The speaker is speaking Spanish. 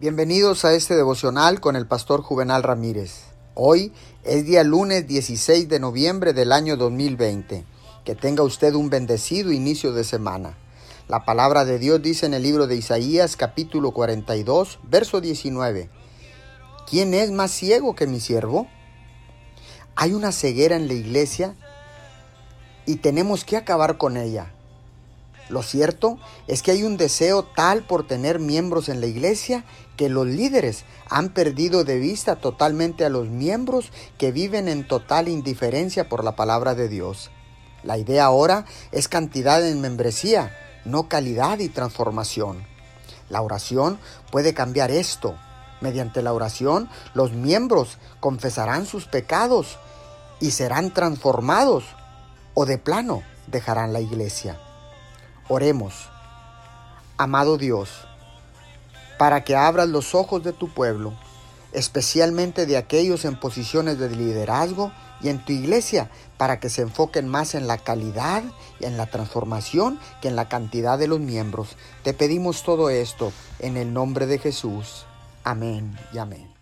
Bienvenidos a este devocional con el pastor Juvenal Ramírez. Hoy es día lunes 16 de noviembre del año 2020. Que tenga usted un bendecido inicio de semana. La palabra de Dios dice en el libro de Isaías capítulo 42, verso 19. ¿Quién es más ciego que mi siervo? Hay una ceguera en la iglesia y tenemos que acabar con ella. Lo cierto es que hay un deseo tal por tener miembros en la iglesia que los líderes han perdido de vista totalmente a los miembros que viven en total indiferencia por la palabra de Dios. La idea ahora es cantidad en membresía, no calidad y transformación. La oración puede cambiar esto. Mediante la oración, los miembros confesarán sus pecados y serán transformados o de plano dejarán la iglesia. Oremos, amado Dios, para que abras los ojos de tu pueblo, especialmente de aquellos en posiciones de liderazgo y en tu iglesia, para que se enfoquen más en la calidad y en la transformación que en la cantidad de los miembros. Te pedimos todo esto en el nombre de Jesús. Amén y amén.